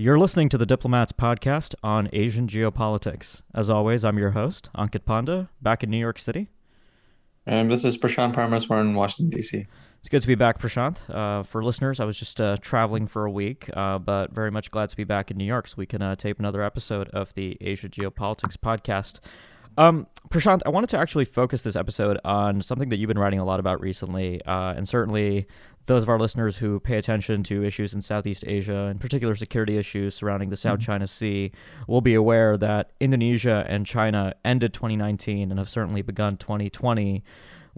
You're listening to the Diplomat's podcast on Asian geopolitics. As always, I'm your host, Ankit Panda, back in New York City. And this is Prashant Parameswaran in Washington, D.C. It's good to be back, Prashant. Uh, for listeners, I was just uh, traveling for a week, uh, but very much glad to be back in New York so we can uh, tape another episode of the Asia Geopolitics podcast. Um, Prashant, I wanted to actually focus this episode on something that you've been writing a lot about recently, uh, and certainly those of our listeners who pay attention to issues in Southeast Asia, in particular security issues surrounding the South mm-hmm. China Sea, will be aware that Indonesia and China ended 2019 and have certainly begun 2020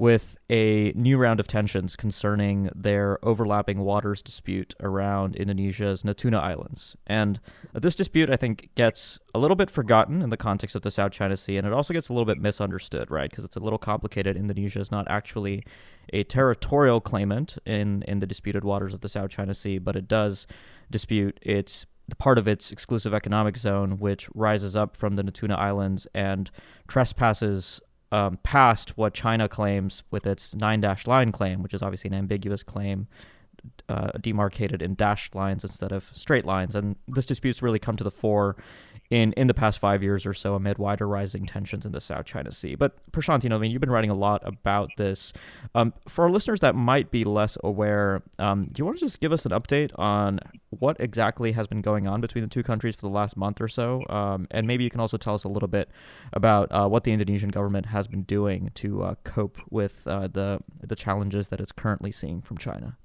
with a new round of tensions concerning their overlapping waters dispute around Indonesia's Natuna Islands. And this dispute, I think, gets a little bit forgotten in the context of the South China Sea, and it also gets a little bit misunderstood, right? Because it's a little complicated. Indonesia is not actually a territorial claimant in, in the disputed waters of the South China Sea, but it does dispute its part of its exclusive economic zone, which rises up from the Natuna Islands and trespasses um, past what China claims with its nine dash line claim, which is obviously an ambiguous claim uh, demarcated in dashed lines instead of straight lines. And this dispute's really come to the fore in, in the past five years or so amid wider rising tensions in the South China Sea. But Prashant, you know, I mean, you've been writing a lot about this. Um, for our listeners that might be less aware, um, do you want to just give us an update on what exactly has been going on between the two countries for the last month or so? Um, and maybe you can also tell us a little bit about uh, what the Indonesian government has been doing to uh, cope with uh, the the challenges that it's currently seeing from China.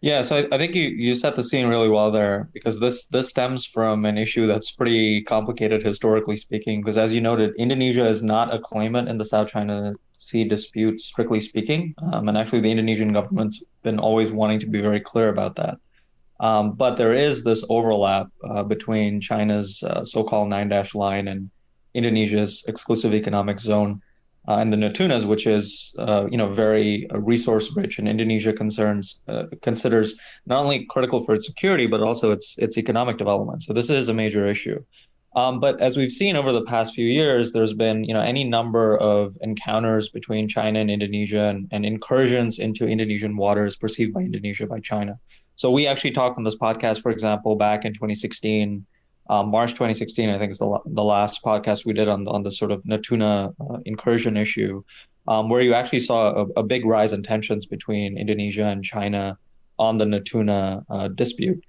Yeah, so I, I, think you, you set the scene really well there because this this stems from an issue that's pretty complicated historically speaking. Because as you noted, Indonesia is not a claimant in the South China Sea dispute, strictly speaking, um, and actually the Indonesian government's been always wanting to be very clear about that. Um, but there is this overlap uh, between China's uh, so-called nine dash line and Indonesia's exclusive economic zone uh, and the Natunas, which is uh, you know very uh, resource rich, and Indonesia concerns uh, considers not only critical for its security but also its its economic development. So this is a major issue. Um, but as we've seen over the past few years, there's been you know any number of encounters between China and Indonesia and, and incursions into Indonesian waters perceived by Indonesia by China. So we actually talked on this podcast, for example, back in 2016 um, March 2016, I think is the the last podcast we did on on the sort of Natuna uh, incursion issue, um, where you actually saw a, a, big rise in tensions between Indonesia and China on the Natuna uh, dispute.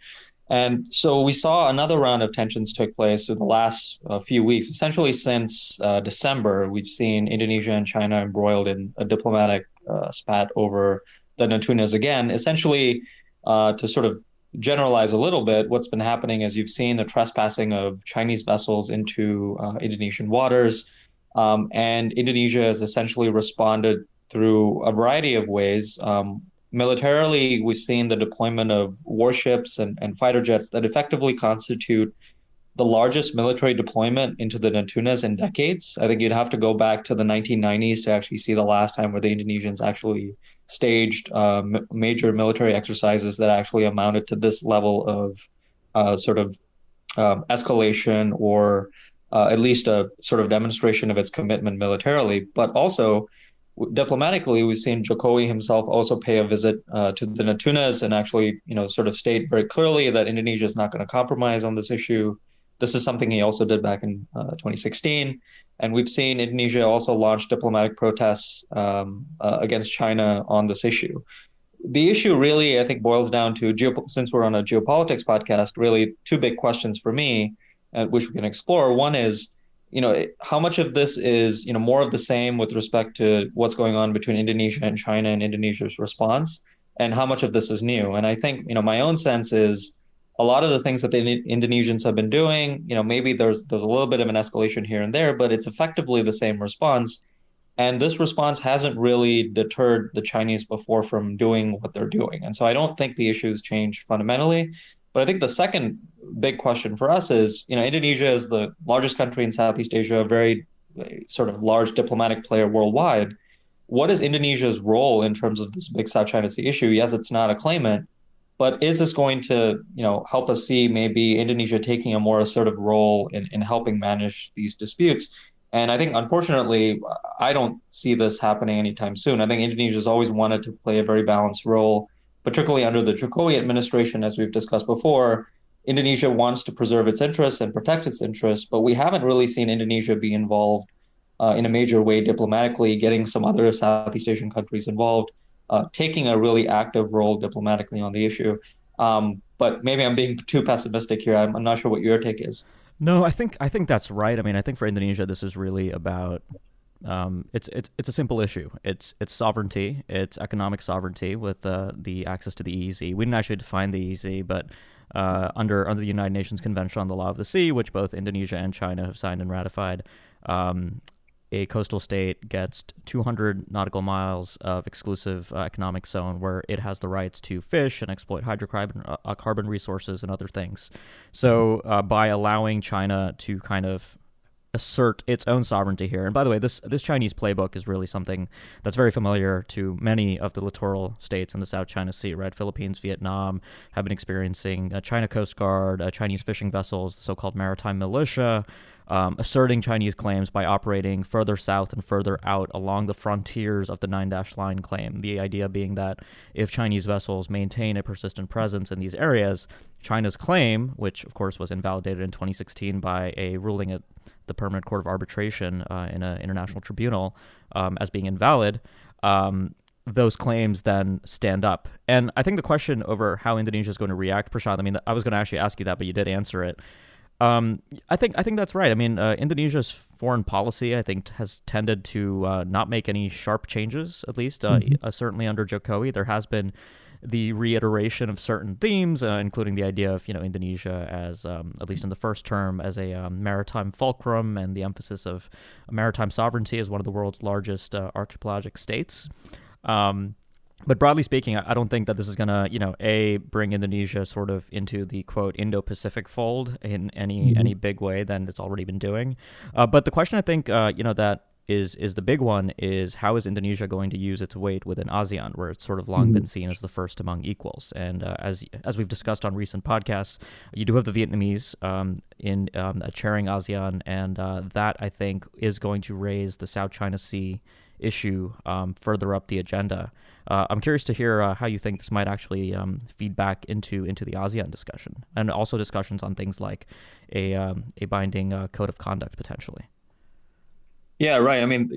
And so we saw another round of tensions took place in the last uh, few weeks. Essentially, since uh, December, we've seen Indonesia and China embroiled in a diplomatic uh, spat over the Natunas again, essentially uh, to sort of generalize a little bit, what's been happening is you've seen the trespassing of Chinese vessels into uh, Indonesian waters. Um, and Indonesia has essentially responded through a variety of ways. Um, militarily, we've seen the deployment of warships and, and fighter jets that effectively constitute the largest military deployment into the Natunas in decades. I think you'd have to go back to the 1990s to actually see the last time where the Indonesians actually staged uh, m- major military exercises that actually amounted to this level of uh, sort of um, escalation or uh, at least a sort of demonstration of its commitment militarily. But also, diplomatically, we've seen Jokowi himself also pay a visit uh, to the Natunas and actually, you know, sort of state very clearly that Indonesia is not going to compromise on this issue. This is something he also did back in uh, 2016. And we've seen Indonesia also launch diplomatic protests um, uh, against China on this issue. The issue really, I think, boils down to geop- since we're on a geopolitics podcast, really two big questions for me, uh, which we can explore. One is, you know, how much of this is, you know, more of the same with respect to what's going on between Indonesia and China and Indonesia's response, and how much of this is new. And I think, you know, my own sense is a lot of the things that the Indonesians have been doing, you know, maybe there's there's a little bit of an escalation here and there, but it's effectively the same response. And this response hasn't really deterred the Chinese before from doing what they're doing. And so I don't think the issues change fundamentally. But I think the second big question for us is, you know, Indonesia is the largest country in Southeast Asia, a very uh, sort of large diplomatic player worldwide. What is Indonesia's role in terms of this big South China Sea issue? Yes, it's not a claimant, but is this going to, you know, help us see maybe Indonesia taking a more assertive role in, in helping manage these disputes? And I think, unfortunately, I don't see this happening anytime soon. I think Indonesia has always wanted to play a very balanced role, particularly under the Jokowi administration, as we've discussed before. Indonesia wants to preserve its interests and protect its interests, but we haven't really seen Indonesia be involved uh, in a major way diplomatically, getting some other Southeast Asian countries involved, uh, taking a really active role diplomatically on the issue. Um, but maybe I'm being too pessimistic here. I'm, I'm not sure what your take is. No, I think I think that's right. I mean, I think for Indonesia, this is really about um, it's it's it's a simple issue. It's it's sovereignty. It's economic sovereignty with uh, the access to the EEZ. We didn't actually define the EEZ, but uh, under under the United Nations Convention on the Law of the Sea, which both Indonesia and China have signed and ratified, um, a coastal state gets 200 nautical miles of exclusive uh, economic zone where it has the rights to fish and exploit hydrocarbon uh, carbon resources and other things. So uh, by allowing China to kind of assert its own sovereignty here. And by the way, this this Chinese playbook is really something that's very familiar to many of the littoral states in the South China Sea. Right, Philippines, Vietnam have been experiencing uh, China Coast Guard, uh, Chinese fishing vessels, the so-called maritime militia. Um, asserting Chinese claims by operating further south and further out along the frontiers of the Nine Dash Line claim. The idea being that if Chinese vessels maintain a persistent presence in these areas, China's claim, which of course was invalidated in 2016 by a ruling at the Permanent Court of Arbitration uh, in an international tribunal um, as being invalid, um, those claims then stand up. And I think the question over how Indonesia is going to react, Prashant, I mean, I was going to actually ask you that, but you did answer it. Um, I think I think that's right. I mean, uh, Indonesia's foreign policy, I think, has tended to uh, not make any sharp changes. At least, uh, mm-hmm. Uh, certainly under Jokowi, there has been the reiteration of certain themes, uh, including the idea of you know Indonesia as um, at least in the first term as a um, maritime fulcrum, and the emphasis of maritime sovereignty as one of the world's largest uh, archipelagic states. Um, but broadly speaking, I don't think that this is going to, you know, a bring Indonesia sort of into the quote Indo-Pacific fold in any mm-hmm. any big way than it's already been doing. Uh, but the question I think, uh, you know, that is is the big one is how is Indonesia going to use its weight within ASEAN, where it's sort of long mm-hmm. been seen as the first among equals. And uh, as as we've discussed on recent podcasts, you do have the Vietnamese um, in um, chairing ASEAN, and uh, that I think is going to raise the South China Sea issue um, further up the agenda. Uh, I'm curious to hear uh, how you think this might actually um, feed back into into the ASEAN discussion, and also discussions on things like a um, a binding uh, code of conduct potentially. Yeah, right. I mean,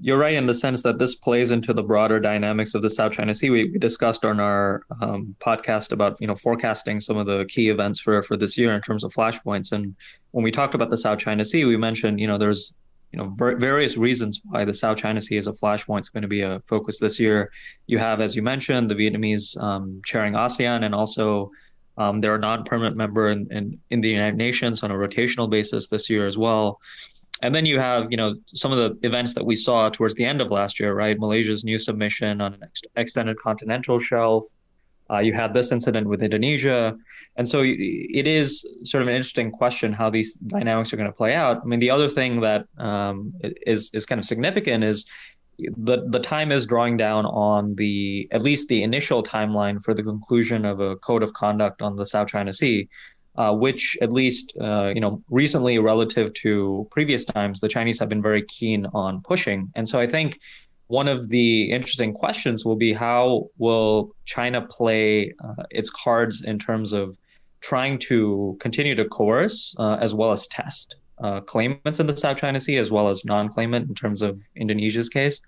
you're right in the sense that this plays into the broader dynamics of the South China Sea. We, we discussed on our um, podcast about you know forecasting some of the key events for for this year in terms of flashpoints. And when we talked about the South China Sea, we mentioned you know there's you know various reasons why the South China Sea as a flashpoint is going to be a focus this year. You have, as you mentioned, the Vietnamese um, chairing ASEAN, and also um, they're a non-permanent member in, in in the United Nations on a rotational basis this year as well. And then you have, you know, some of the events that we saw towards the end of last year, right? Malaysia's new submission on an ex- extended continental shelf. Uh, you had this incident with Indonesia. And so it is sort of an interesting question how these dynamics are going to play out. I mean, the other thing that um, is is kind of significant is the the time is drawing down on the at least the initial timeline for the conclusion of a code of conduct on the South China Sea uh, which at least uh, you know recently relative to previous times the chinese have been very keen on pushing and so i think one of the interesting questions will be how will china play uh, its cards in terms of trying to continue to coerce uh, as well as test uh, claimants in the south china sea as well as non-claimant in terms of indonesia's case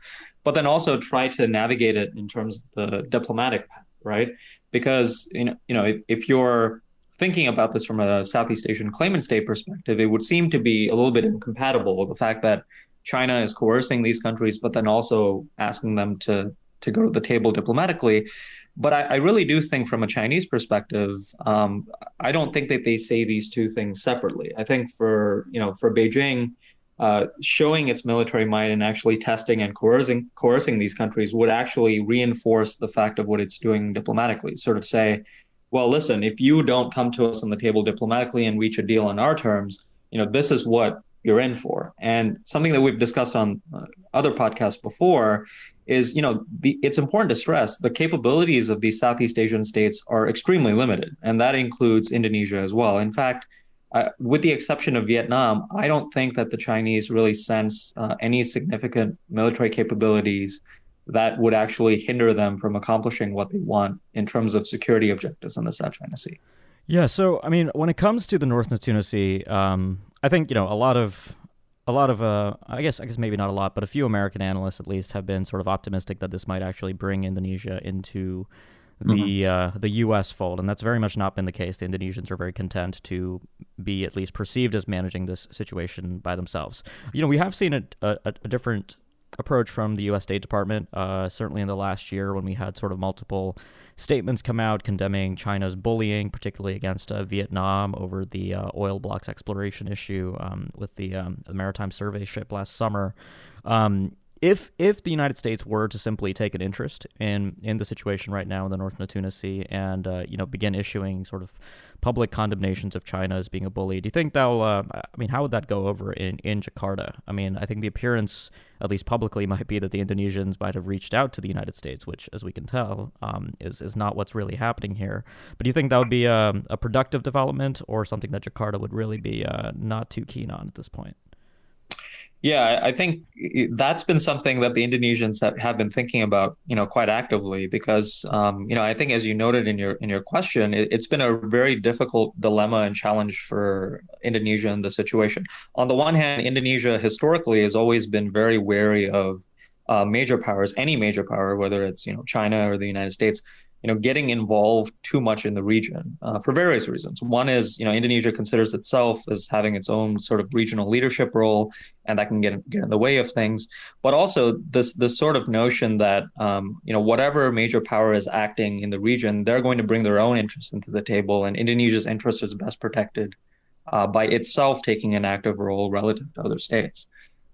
but then also try to navigate it in terms of the diplomatic path right? Because you know, you know if, if you're thinking about this from a Southeast Asian claimant state perspective, it would seem to be a little bit incompatible with the fact that China is coercing these countries, but then also asking them to to go to the table diplomatically. But I, I really do think, from a Chinese perspective, um, I don't think that they say these two things separately. I think for you know for Beijing, uh, showing its military might and actually testing and coercing coercing these countries would actually reinforce the fact of what it's doing diplomatically. Sort of say, well, listen, if you don't come to us on the table diplomatically and reach a deal on our terms, you know, this is what you're in for. And something that we've discussed on uh, other podcasts before is, you know, the, it's important to stress the capabilities of these Southeast Asian states are extremely limited, and that includes Indonesia as well. In fact, uh, with the exception of Vietnam, I don't think that the Chinese really sense uh, any significant military capabilities that would actually hinder them from accomplishing what they want in terms of security objectives in the South China Sea. Yeah, so I mean, when it comes to the North Natuna Sea, um, I think you know a lot of a lot of uh, I guess I guess maybe not a lot, but a few American analysts at least have been sort of optimistic that this might actually bring Indonesia into the mm-hmm. uh, the U.S. fold, and that's very much not been the case. The Indonesians are very content to be at least perceived as managing this situation by themselves. You know, we have seen a, a, a different approach from the U.S. State Department, uh, certainly in the last year when we had sort of multiple statements come out condemning China's bullying, particularly against uh, Vietnam over the uh, oil blocks exploration issue um, with the, um, the, Maritime Survey ship last summer. Um, if if the United States were to simply take an interest in in the situation right now in the North Natuna Sea and uh, you know begin issuing sort of public condemnations of China as being a bully, do you think that'll? Uh, I mean, how would that go over in in Jakarta? I mean, I think the appearance, at least publicly, might be that the Indonesians might have reached out to the United States, which, as we can tell, um, is is not what's really happening here. But do you think that would be a, a productive development or something that Jakarta would really be uh, not too keen on at this point? Yeah, I think that's been something that the Indonesians have been thinking about, you know, quite actively because, um, you know, I think as you noted in your in your question, it, has been a very difficult dilemma and challenge for Indonesia in the situation. On the one hand, Indonesia historically has always been very wary of uh, major powers, any major power, whether it's you know China or the United States, you know, getting involved too much in the region uh, for various reasons. One is, you know, Indonesia considers itself as having its own sort of regional leadership role, and that can get, get in the way of things. But also this this sort of notion that, um, you know, whatever major power is acting in the region, they're going to bring their own interests into the table, and Indonesia's interest is best protected uh, by itself taking an active role relative to other states.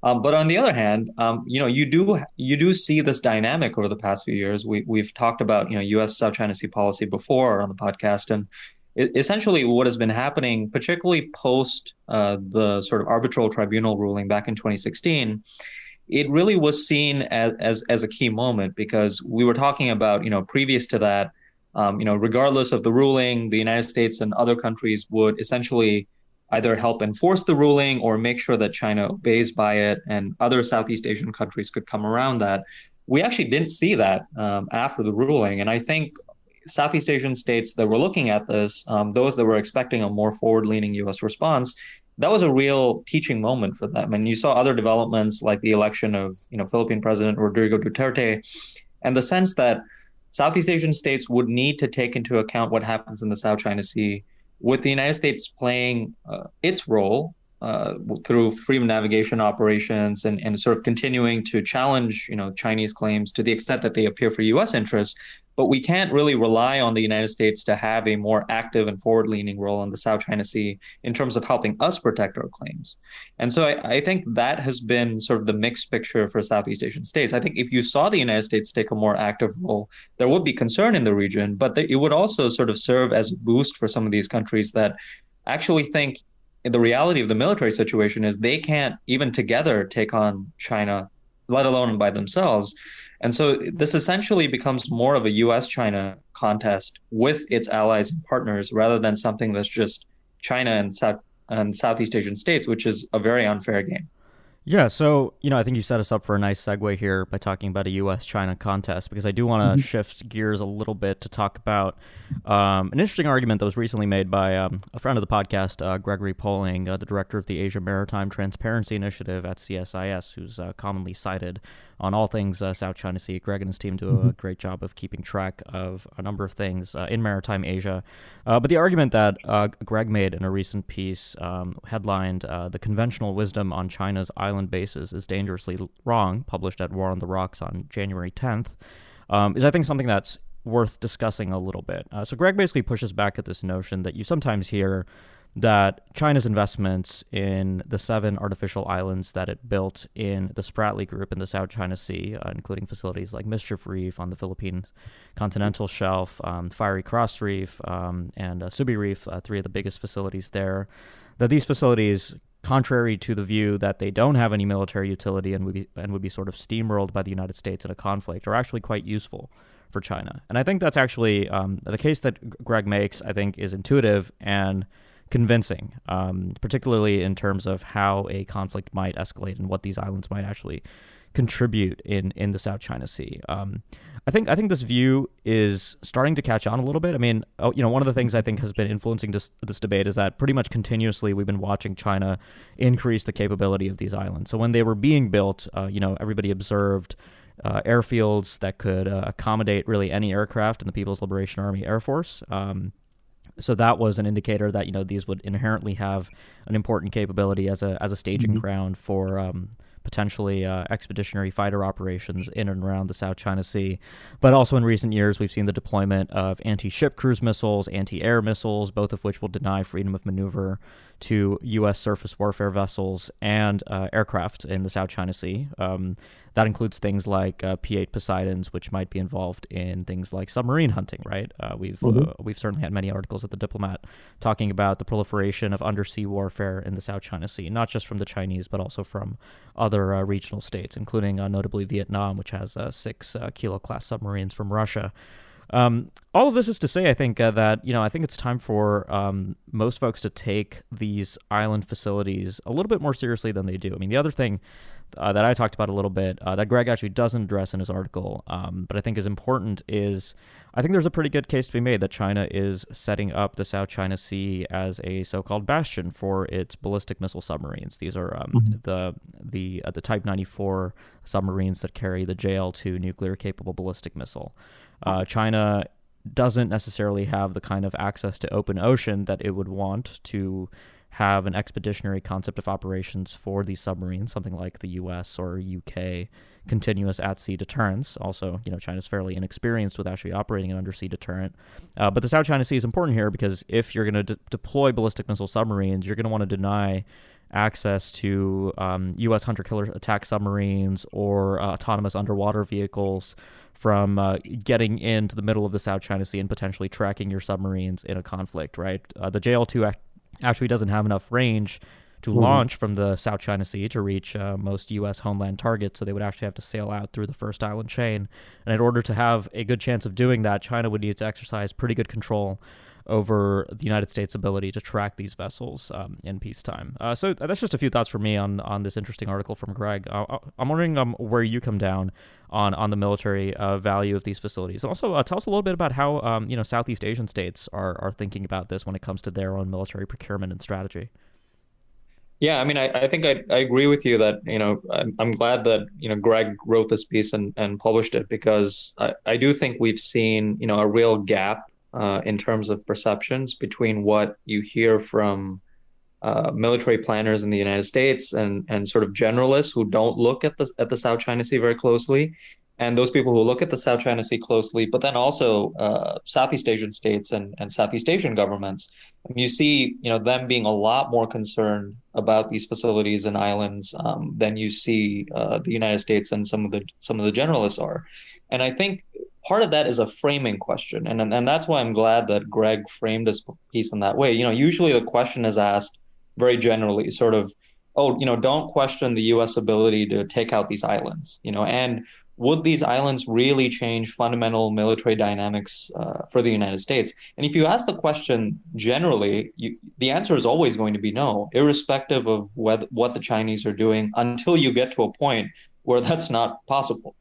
Um, but on the other hand, um, you know, you do you do see this dynamic over the past few years. We we've talked about you know U.S. South China Sea policy before on the podcast, and essentially what has been happening, particularly post uh, the sort of arbitral tribunal ruling back in 2016, it really was seen as, as as a key moment because we were talking about you know previous to that, um, you know, regardless of the ruling, the United States and other countries would essentially either help enforce the ruling or make sure that China obeys by it, and other Southeast Asian countries could come around that. We actually didn't see that um, after the ruling, and I think Southeast Asian states that were looking at this, um, those that were expecting a more forward-leaning U.S. response, that was a real teaching moment for them. And you saw other developments like the election of, you know, Philippine President Rodrigo Duterte, and the sense that Southeast Asian states would need to take into account what happens in the South China Sea with the United States playing uh, its role uh, through freedom navigation operations and, and sort of continuing to challenge, you know, Chinese claims to the extent that they appear for U.S. interests. But we can't really rely on the United States to have a more active and forward-leaning role in the South China Sea in terms of helping us protect our claims. And so I, I think that has been sort of the mixed picture for Southeast Asian states. I think if you saw the United States take a more active role, there would be concern in the region, but it would also sort of serve as a boost for some of these countries that actually think the reality of the military situation is they can't even together take on China, let alone by themselves. And so this essentially becomes more of a US China contest with its allies and partners rather than something that's just China and, South, and Southeast Asian states, which is a very unfair game. Yeah, so you know, I think you set us up for a nice segue here by talking about a U.S.-China contest because I do want to mm-hmm. shift gears a little bit to talk about um, an interesting argument that was recently made by um, a friend of the podcast, uh, Gregory Poling, uh, the director of the Asia Maritime Transparency Initiative at CSIS, who's uh, commonly cited on all things uh, South China Sea. Greg and his team do a mm-hmm. great job of keeping track of a number of things uh, in maritime Asia. Uh, but the argument that uh, Greg made in a recent piece um, headlined uh, The Conventional Wisdom on China's Island Bases is Dangerously Wrong, published at War on the Rocks on January 10th, um, is I think something that's worth discussing a little bit. Uh, so Greg basically pushes back at this notion that you sometimes hear that China's investments in the seven artificial islands that it built in the Spratly Group in the South China Sea, uh, including facilities like Mischief Reef on the Philippine continental shelf, um, Fiery Cross Reef, um, and uh, Subi Reef, uh, three of the biggest facilities there, that these facilities, contrary to the view that they don't have any military utility and would be, and would be sort of steamrolled by the United States in a conflict, are actually quite useful for China. And I think that's actually um, the case that Greg makes, I think, is intuitive and – convincing, um, particularly in terms of how a conflict might escalate and what these islands might actually contribute in, in the South China Sea. Um, I think I think this view is starting to catch on a little bit. I mean, oh, you know, one of the things I think has been influencing this this debate is that pretty much continuously we've been watching China increase the capability of these islands. So when they were being built, uh, you know, everybody observed uh, airfields that could uh, accommodate really any aircraft in the People's Liberation Army Air Force. Um, so that was an indicator that you know these would inherently have an important capability as a as a staging mm-hmm. ground for um, potentially uh, expeditionary fighter operations in and around the South China Sea. But also in recent years, we've seen the deployment of anti ship cruise missiles, anti air missiles, both of which will deny freedom of maneuver to U.S. surface warfare vessels and uh, aircraft in the South China Sea. Um, that includes things like uh, P-8 Poseidons, which might be involved in things like submarine hunting. Right? Uh, we've mm-hmm. uh, we've certainly had many articles at the Diplomat talking about the proliferation of undersea warfare in the South China Sea, not just from the Chinese, but also from other uh, regional states, including uh, notably Vietnam, which has uh, six Kilo class submarines from Russia. Um, all of this is to say, I think uh, that you know, I think it's time for um, most folks to take these island facilities a little bit more seriously than they do. I mean, the other thing uh, that I talked about a little bit uh, that Greg actually doesn't address in his article, um, but I think is important is I think there's a pretty good case to be made that China is setting up the South China Sea as a so-called bastion for its ballistic missile submarines. These are um, mm-hmm. the the uh, the Type 94 submarines that carry the JL2 nuclear-capable ballistic missile. Uh, China doesn't necessarily have the kind of access to open ocean that it would want to have an expeditionary concept of operations for these submarines, something like the U.S. or UK continuous at-sea deterrence. Also, you know, China's fairly inexperienced with actually operating an undersea deterrent. Uh, but the South China Sea is important here because if you're going to de- deploy ballistic missile submarines, you're going to want to deny access to um, U.S. hunter-killer attack submarines or uh, autonomous underwater vehicles from uh, getting into the middle of the South China Sea and potentially tracking your submarines in a conflict. Right, uh, the JL2 actually doesn't have enough range to mm-hmm. launch from the South China Sea to reach uh, most U.S. homeland targets. So they would actually have to sail out through the first island chain. And in order to have a good chance of doing that, China would need to exercise pretty good control over the United States' ability to track these vessels um, in peacetime. Uh, so that's just a few thoughts for me on on this interesting article from Greg. Uh, uh I'm wondering um, where you come down on on the military uh, value of these facilities, and also uh, tell us a little bit about how um, you know Southeast Asian states are are thinking about this when it comes to their own military procurement and strategy. Yeah, I mean, I, I think I, I agree with you that, you know, I'm, I'm glad that, you know, Greg wrote this piece and, and published it because I, I do think we've seen, you know, a real gap uh, in terms of perceptions between what you hear from uh, military planners in the United States and and sort of generalists who don't look at the at the South China Sea very closely, and those people who look at the South China Sea closely, but then also uh, Southeast Asian states and and Southeast Asian governments. And you see, you know, them being a lot more concerned about these facilities and islands um, than you see uh, the United States and some of the some of the generalists are. And I think part of that is a framing question. And, and, and that's why I'm glad that Greg framed his piece in that way. You know, usually the question is asked very generally, sort of, oh, you know, don't question the US ability to take out these islands, you know, and would these islands really change fundamental military dynamics uh, for the United States? And if you ask the question generally, you, the answer is always going to be no, irrespective of whether, what the Chinese are doing, until you get to a point where that's not possible.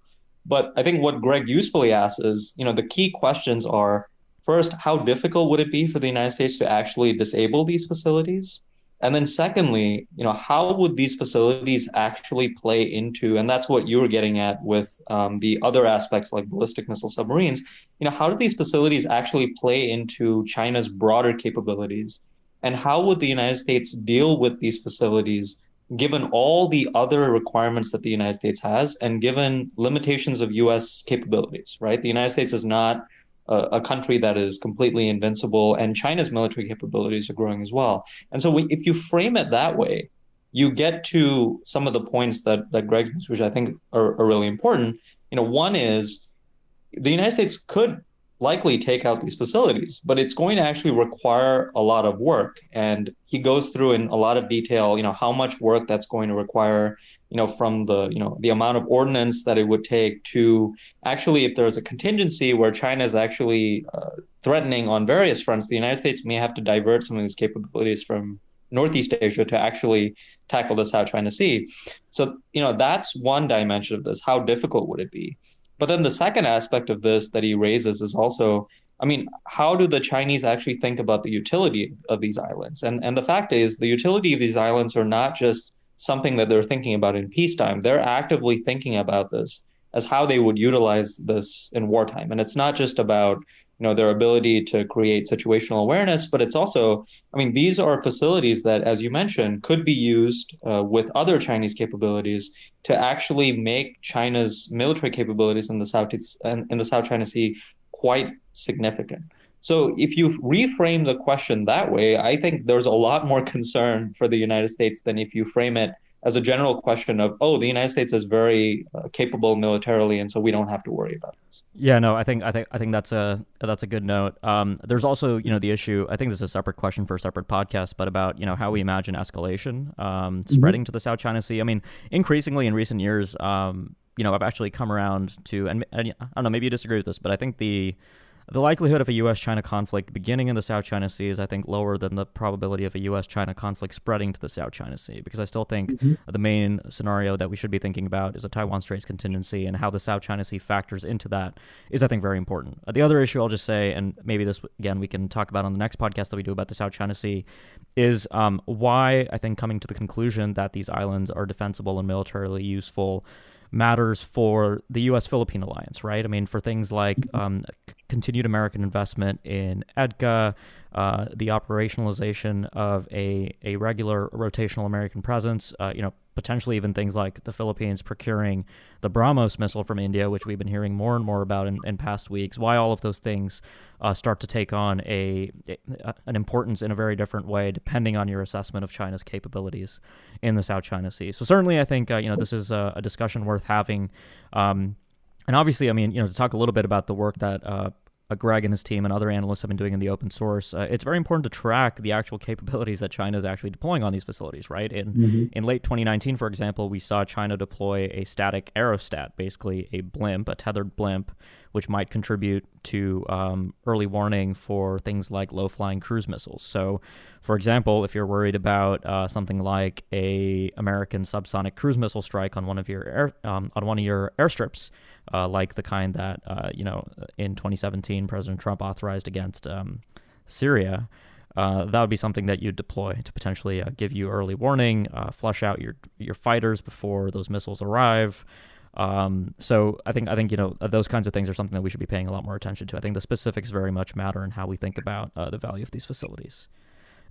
But I think what Greg usefully asks is, you know, the key questions are first, how difficult would it be for the United States to actually disable these facilities? And then secondly, you know, how would these facilities actually play into, and that's what you were getting at with um, the other aspects like ballistic missile submarines, you know, how do these facilities actually play into China's broader capabilities? And how would the United States deal with these facilities given all the other requirements that the United States has and given limitations of US capabilities, right? The United States is not a, a country that is completely invincible, and China's military capabilities are growing as well. And so, we, if you frame it that way, you get to some of the points that that Greg which I think are, are really important. You know, one is the United States could likely take out these facilities, but it's going to actually require a lot of work. And he goes through in a lot of detail, you know, how much work that's going to require, you know, from the, you know, the amount of ordnance that it would take to actually, if there's a contingency where China is actually uh, threatening on various fronts, the United States may have to divert some of these capabilities from Northeast Asia to actually tackle the South China Sea. So, you know, that's one dimension of this. How difficult would it be? But then the second aspect of this that he raises is also, I mean, how do the Chinese actually think about the utility of these islands? And and the fact is, the utility of these islands are not just something that they're thinking about in peacetime. They're actively thinking about this as how they would utilize this in wartime. And it's not just about you know their ability to create situational awareness but it's also i mean these are facilities that as you mentioned could be used uh, with other chinese capabilities to actually make china's military capabilities in the south in the south china sea quite significant so if you reframe the question that way i think there's a lot more concern for the united states than if you frame it as a general question of, oh, the United States is very uh, capable militarily, and so we don't have to worry about this. Yeah, no, I think I think I think that's a that's a good note. Um, there's also you know the issue. I think this is a separate question for a separate podcast, but about you know how we imagine escalation um, mm-hmm. spreading to the South China Sea. I mean, increasingly in recent years, um, you know, I've actually come around to, and, and I don't know, maybe you disagree with this, but I think the the likelihood of a U.S. China conflict beginning in the South China Sea is, I think, lower than the probability of a U.S. China conflict spreading to the South China Sea, because I still think mm-hmm. the main scenario that we should be thinking about is a Taiwan Straits contingency, and how the South China Sea factors into that is, I think, very important. Uh, the other issue I'll just say, and maybe this, again, we can talk about on the next podcast that we do about the South China Sea, is um, why I think coming to the conclusion that these islands are defensible and militarily useful matters for the U.S. Philippine alliance, right? I mean, for things like mm-hmm. um, continued American investment in EDCA, uh, the operationalization of a, a regular rotational American presence, uh, you know, potentially even things like the Philippines procuring the BrahMos missile from India, which we've been hearing more and more about in, in past weeks. Why all of those things uh, start to take on a, a, an importance in a very different way, depending on your assessment of China's capabilities in the South China Sea. So certainly, I think uh, you know this is a, a discussion worth having. Um, and obviously, I mean, you know, to talk a little bit about the work that uh, Greg and his team and other analysts have been doing in the open source, uh, it's very important to track the actual capabilities that China is actually deploying on these facilities, right? In, mm-hmm. in late 2019, for example, we saw China deploy a static aerostat, basically a blimp, a tethered blimp, which might contribute to um, early warning for things like low flying cruise missiles. So, for example, if you're worried about uh, something like a American subsonic cruise missile strike on one of your air, um, on one of your airstrips, uh, like the kind that uh, you know in 2017 President Trump authorized against um, Syria. Uh, that would be something that you'd deploy to potentially uh, give you early warning, uh, flush out your your fighters before those missiles arrive, um, so I think I think you know those kinds of things are something that we should be paying a lot more attention to. I think the specifics very much matter in how we think about uh, the value of these facilities.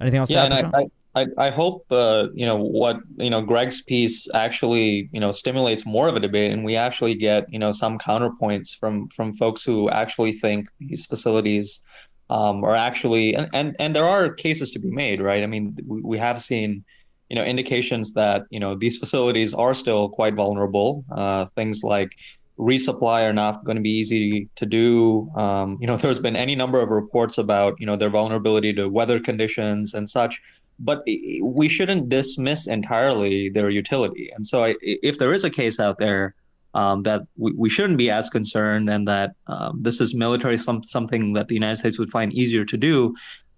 Anything else? Yeah, and I, I, I hope uh, you know what you know Greg's piece actually you know stimulates more of a debate, and we actually get you know some counterpoints from from folks who actually think these facilities um, are actually and, and and there are cases to be made, right? I mean, we, we have seen you know indications that you know these facilities are still quite vulnerable. Uh, things like resupply are not going to be easy to do. Um, you know, there's been any number of reports about you know their vulnerability to weather conditions and such. But we shouldn't dismiss entirely their utility. And so, I, if there is a case out there um, that we, we shouldn't be as concerned, and that um, this is military some, something that the United States would find easier to do,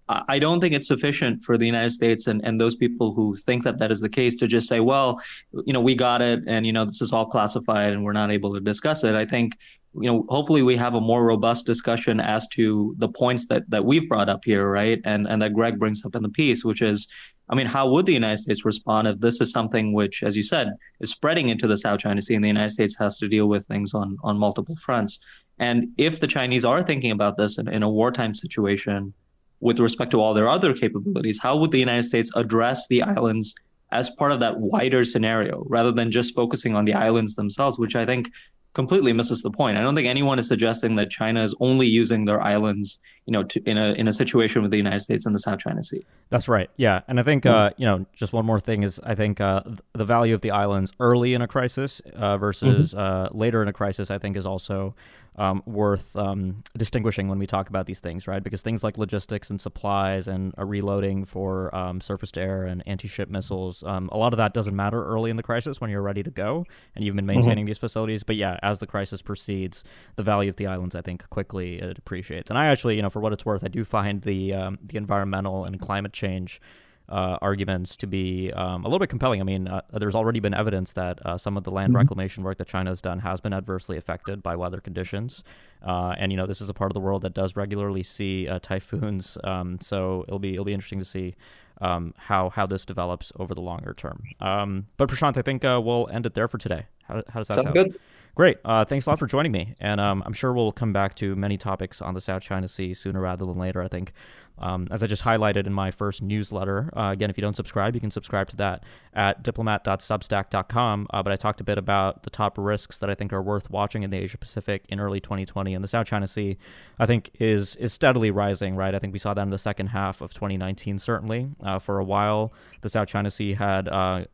I don't think it's sufficient for the United States and, and those people who think that that is the case to just say, well, you know, we got it and, you know, this is all classified and we're not able to discuss it. I think, you know, hopefully we have a more robust discussion as to the points that, that we've brought up here, right? And, and that Greg brings up in the piece, which is, I mean, how would the United States respond if this is something which, as you said, is spreading into the South China Sea and the United States has to deal with things on, on multiple fronts? And if the Chinese are thinking about this in, in a wartime situation, with respect to all their other capabilities, how would the United States address the islands as part of that wider scenario rather than just focusing on the islands themselves, which I think completely misses the point. I don't think anyone is suggesting that China is only using their islands, you know, to, in a in a situation with the United States and the South China Sea. That's right. Yeah, and I think uh, you know, just one more thing is I think uh, the value of the islands early in a crisis uh, versus mm-hmm. Uh, later in a crisis, I think, is also um, worth um, distinguishing when we talk about these things, right? Because things like logistics and supplies and a reloading for um, surface to air and anti ship missiles, um, a lot of that doesn't matter early in the crisis when you're ready to go and you've been mm-hmm. maintaining mm-hmm. these facilities. But yeah, as the crisis proceeds, the value of the islands, I think, quickly appreciates. And I actually, you know, for what it's worth, I do find the um, the environmental and climate change uh, arguments to be um, a little bit compelling. I mean, uh, there's already been evidence that uh, some of the land mm-hmm. reclamation work that China has done has been adversely affected by weather conditions. Uh, and you know, this is a part of the world that does regularly see uh, typhoons. Um, so it'll be it'll be interesting to see um, how how this develops over the longer term. Um, but Prashant, I think uh, we'll end it there for today. How, how does that sound? sound? Good. Great. Uh, thanks a lot for joining me. And um, I'm sure we'll come back to many topics on the South China Sea sooner rather than later. I think, um, as I just highlighted in my first newsletter, uh, again, if you don't subscribe, you can subscribe to that at diplomat.substack.com. Uh, but I talked a bit about the top risks that I think are worth watching in the Asia Pacific in early 2020. And the South China Sea, I think, is is steadily rising. Right. I think we saw that in the second half of 2019. Certainly, uh, for a while, the South China Sea had uh,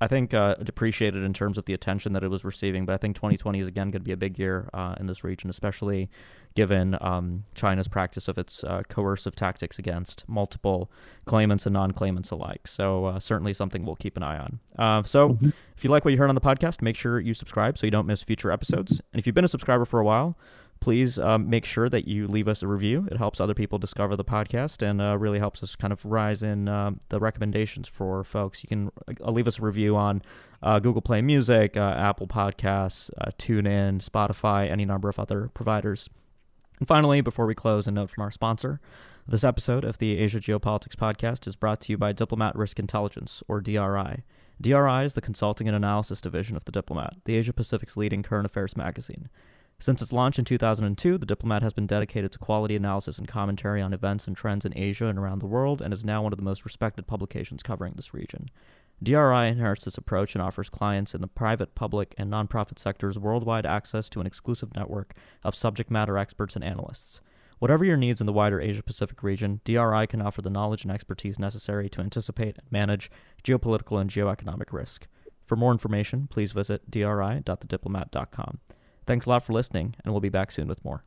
I think uh, depreciated in terms of the attention that it was receiving. But I think 2020 is again going to be a big year uh, in this region, especially given um, China's practice of its uh, coercive tactics against multiple claimants and non-claimants alike. So uh, certainly something we'll keep an eye on. Uh, so mm-hmm. if you like what you heard on the podcast, make sure you subscribe so you don't miss future episodes. And if you've been a subscriber for a while please um, make sure that you leave us a review. It helps other people discover the podcast and uh, really helps us kind of rise in uh, the recommendations for folks. You can uh, leave us a review on uh, Google Play Music, uh, Apple Podcasts, uh, TuneIn, Spotify, any number of other providers. And finally, before we close, a note from our sponsor. This episode of the Asia Geopolitics Podcast is brought to you by Diplomat Risk Intelligence, or DRI. DRI is the consulting and analysis division of The Diplomat, the Asia Pacific's leading current affairs magazine. Since its launch in 2002, The Diplomat has been dedicated to quality analysis and commentary on events and trends in Asia and around the world, and is now one of the most respected publications covering this region. DRI inherits this approach and offers clients in the private, public, and nonprofit sectors worldwide access to an exclusive network of subject matter experts and analysts. Whatever your needs in the wider Asia Pacific region, DRI can offer the knowledge and expertise necessary to anticipate and manage geopolitical and geoeconomic risk. For more information, please visit dri.thediplomat.com. Thanks a lot for listening, and we'll be back soon with more.